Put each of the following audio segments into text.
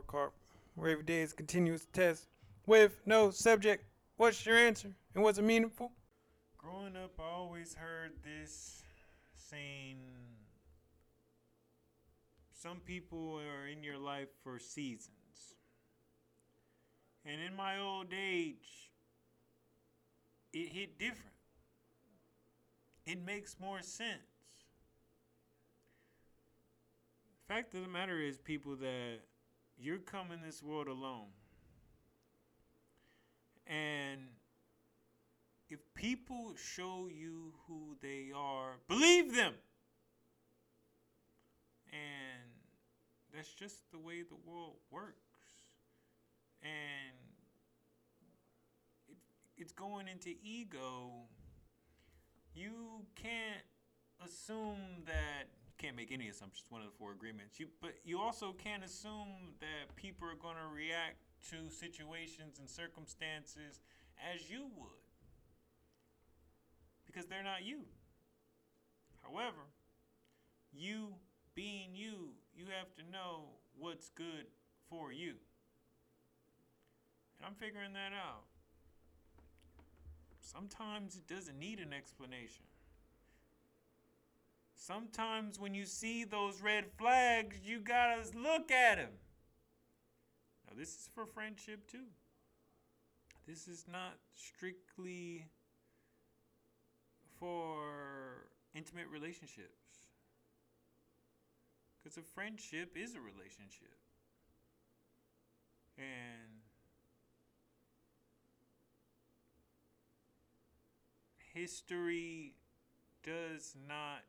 scorecard, where every day is continuous test with no subject. What's your answer, and was it meaningful? Growing up, I always heard this saying some people are in your life for seasons. And in my old age, it hit different. It makes more sense. Fact of the matter is, people, that you're coming this world alone. And if people show you who they are, believe them. And that's just the way the world works. And it, it's going into ego. You can't assume that can't make any assumptions. One of the four agreements. You, but you also can't assume that people are going to react to situations and circumstances as you would because they're not you. However, you being you, you have to know what's good for you. And I'm figuring that out. Sometimes it doesn't need an explanation. Sometimes when you see those red flags, you gotta look at them. Now, this is for friendship too. This is not strictly for intimate relationships. Because a friendship is a relationship. And history does not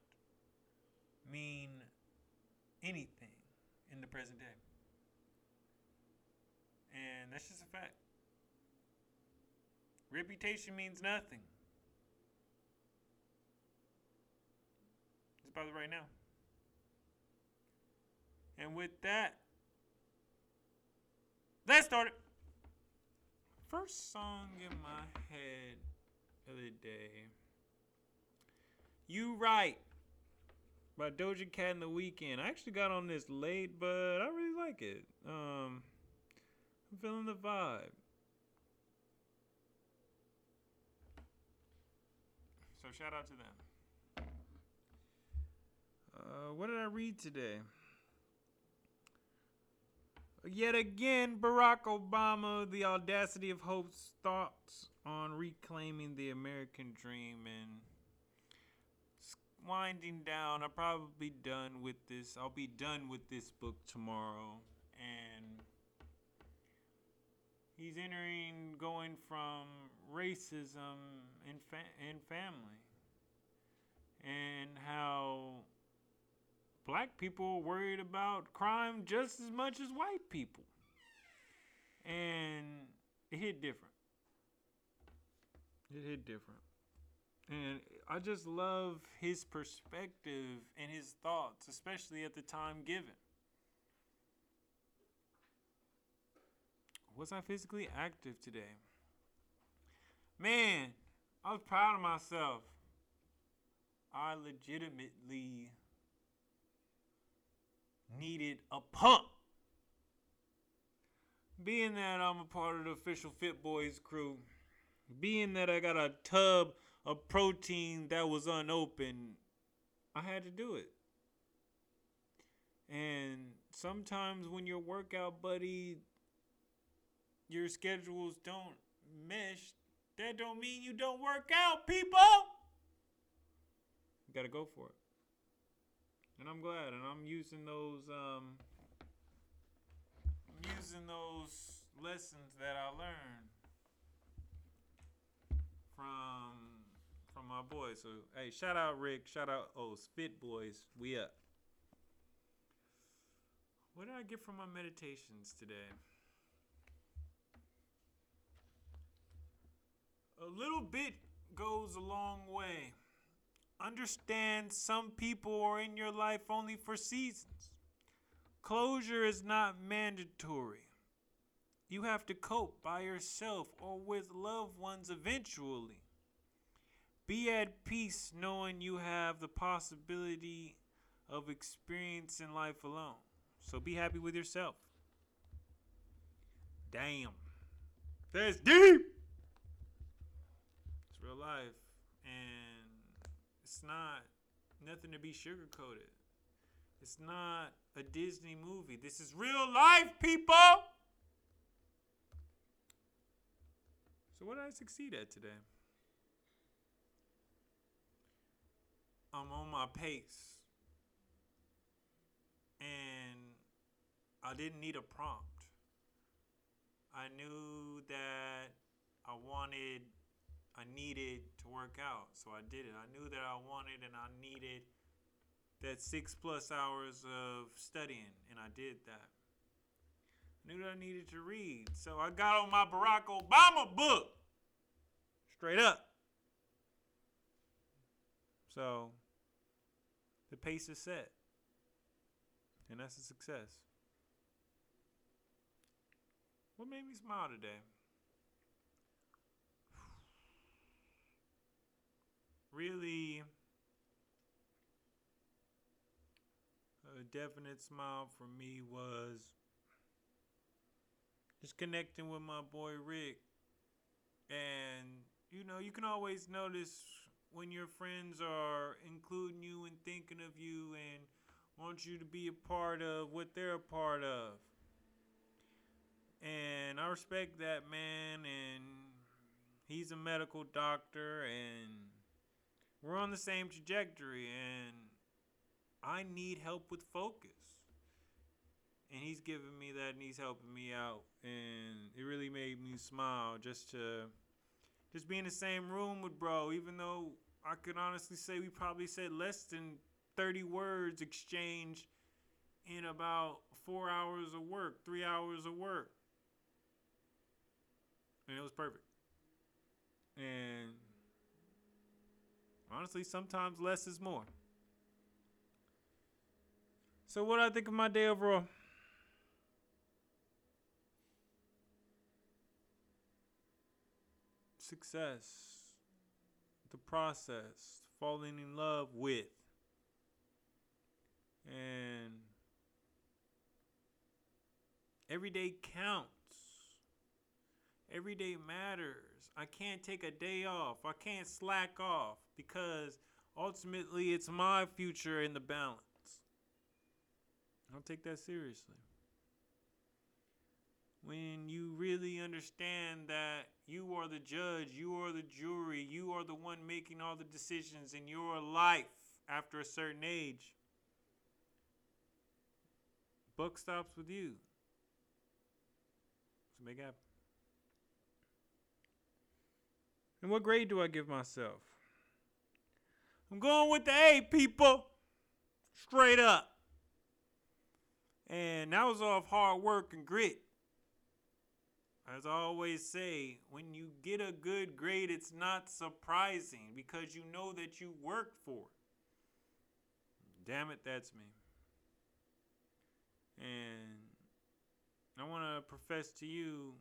mean anything in the present day. And that's just a fact. Reputation means nothing. It's about right now. And with that, let's start it. First song in my head the day. You Right by Doja Cat in The Weeknd. I actually got on this late, but I really like it. Um, I'm feeling the vibe. So shout out to them. Uh, what did I read today? Yet again, Barack Obama, the audacity of hope's thoughts on reclaiming the American dream and winding down. I'll probably be done with this. I'll be done with this book tomorrow. And he's entering, going from racism and, fa- and family. And how black people are worried about crime just as much as white people. And it hit different. It hit different. And I just love his perspective and his thoughts, especially at the time given. Was I physically active today? Man, I was proud of myself. I legitimately needed a pump. Being that I'm a part of the official Fit Boys crew, being that I got a tub of protein that was unopened, I had to do it. And sometimes when your workout buddy, your schedules don't mesh, that don't mean you don't work out, people. You gotta go for it. And I'm glad, and I'm using those um I'm using those lessons that I learned from my boys. So hey, shout out Rick, shout out oh Spit Boys, we up. What did I get from my meditations today? A little bit goes a long way. Understand some people are in your life only for seasons. Closure is not mandatory. You have to cope by yourself or with loved ones eventually. Be at peace knowing you have the possibility of experiencing life alone. So be happy with yourself. Damn. That's deep. It's real life. And it's not nothing to be sugarcoated. It's not a Disney movie. This is real life, people. So, what did I succeed at today? I'm on my pace. And I didn't need a prompt. I knew that I wanted, I needed to work out. So I did it. I knew that I wanted and I needed that six plus hours of studying. And I did that. I knew that I needed to read. So I got on my Barack Obama book. Straight up. So the pace is set. And that's a success. What made me smile today? Really, a definite smile for me was just connecting with my boy Rick. And, you know, you can always notice when your friends are including you and thinking of you and want you to be a part of what they're a part of. And I respect that man and he's a medical doctor and we're on the same trajectory and I need help with focus. And he's giving me that and he's helping me out and it really made me smile just to just be in the same room with bro even though I could honestly say we probably said less than 30 words exchanged in about 4 hours of work, 3 hours of work and it was perfect. And honestly, sometimes less is more. So, what do I think of my day overall? Success, the process, falling in love with, and every day counts. Every day matters. I can't take a day off. I can't slack off because ultimately it's my future in the balance. I'll take that seriously. When you really understand that you are the judge, you are the jury, you are the one making all the decisions in your life after a certain age, buck stops with you. So make it happen. And what grade do I give myself? I'm going with the A, people. Straight up. And that was off hard work and grit. As I always say, when you get a good grade, it's not surprising because you know that you worked for it. Damn it, that's me. And I want to profess to you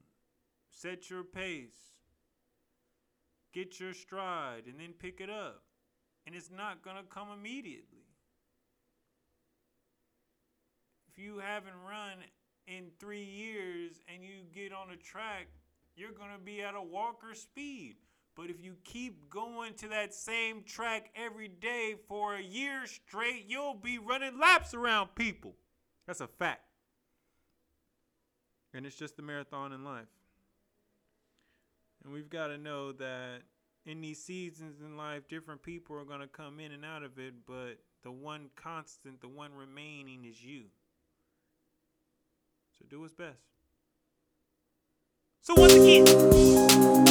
set your pace get your stride, and then pick it up. And it's not going to come immediately. If you haven't run in three years and you get on a track, you're going to be at a walker speed. But if you keep going to that same track every day for a year straight, you'll be running laps around people. That's a fact. And it's just the marathon in life. And we've got to know that in these seasons in life, different people are going to come in and out of it, but the one constant, the one remaining is you to do his best. So once again.